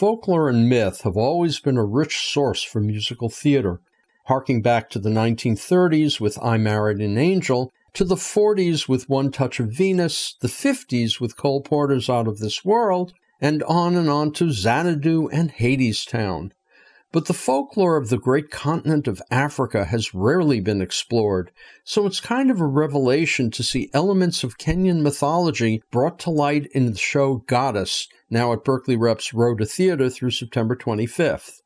folklore and myth have always been a rich source for musical theater, harking back to the 1930s with I Married an Angel, to the 40s with One Touch of Venus, the 50s with Cole Porter's Out of This World, and on and on to Xanadu and Hadestown. But the folklore of the great continent of Africa has rarely been explored, so it's kind of a revelation to see elements of Kenyan mythology brought to light in the show Goddess, now at Berkeley Rep's Roda Theater through September 25th.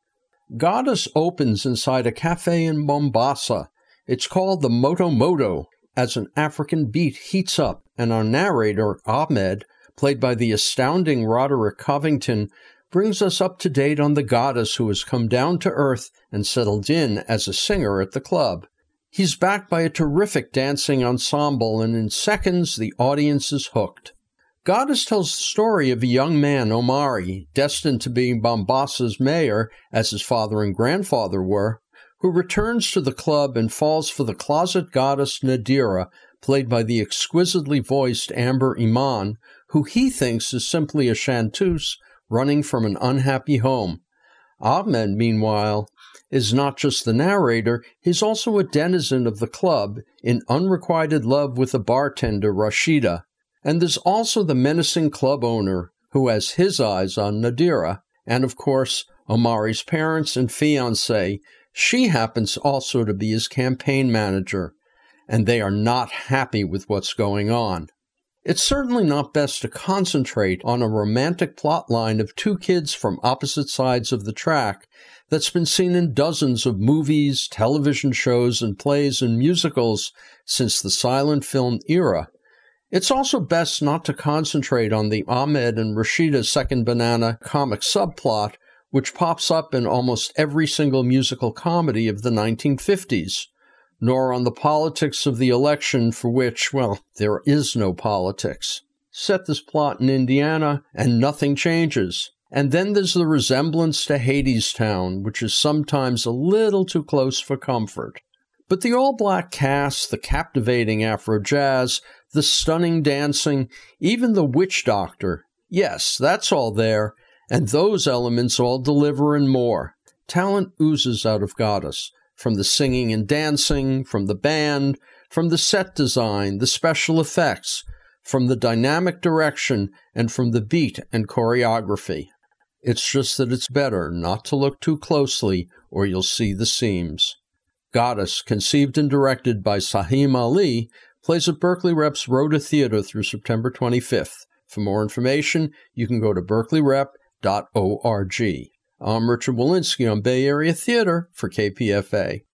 Goddess opens inside a cafe in Mombasa. It's called the Moto Moto, as an African beat heats up, and our narrator, Ahmed, played by the astounding Roderick Covington, brings us up to date on the goddess who has come down to earth and settled in as a singer at the club. He's backed by a terrific dancing ensemble, and in seconds the audience is hooked. Goddess tells the story of a young man, Omari, destined to be Mombasa's mayor, as his father and grandfather were, who returns to the club and falls for the closet goddess Nadira, played by the exquisitely voiced Amber Iman, who he thinks is simply a chanteuse running from an unhappy home. Ahmed, meanwhile, is not just the narrator, he's also a denizen of the club in unrequited love with the bartender Rashida. And there's also the menacing club owner who has his eyes on Nadira, and of course, Omari's parents and fiancee. She happens also to be his campaign manager, and they are not happy with what's going on. It's certainly not best to concentrate on a romantic plot line of two kids from opposite sides of the track that's been seen in dozens of movies, television shows, and plays and musicals since the silent film era. It's also best not to concentrate on the Ahmed and Rashida's second banana comic subplot, which pops up in almost every single musical comedy of the 1950s nor on the politics of the election for which, well, there is no politics. Set this plot in Indiana, and nothing changes. And then there's the resemblance to Hadestown, which is sometimes a little too close for comfort. But the all black cast, the captivating Afro jazz, the stunning dancing, even the witch doctor, yes, that's all there, and those elements all deliver and more. Talent oozes out of Goddess, from the singing and dancing, from the band, from the set design, the special effects, from the dynamic direction, and from the beat and choreography. It's just that it's better not to look too closely or you'll see the seams. Goddess, conceived and directed by Saheem Ali, plays at Berkeley Rep's Roda Theater through September 25th. For more information, you can go to berkeleyrep.org. I'm Richard Wolinsky on Bay Area Theater for KPFA.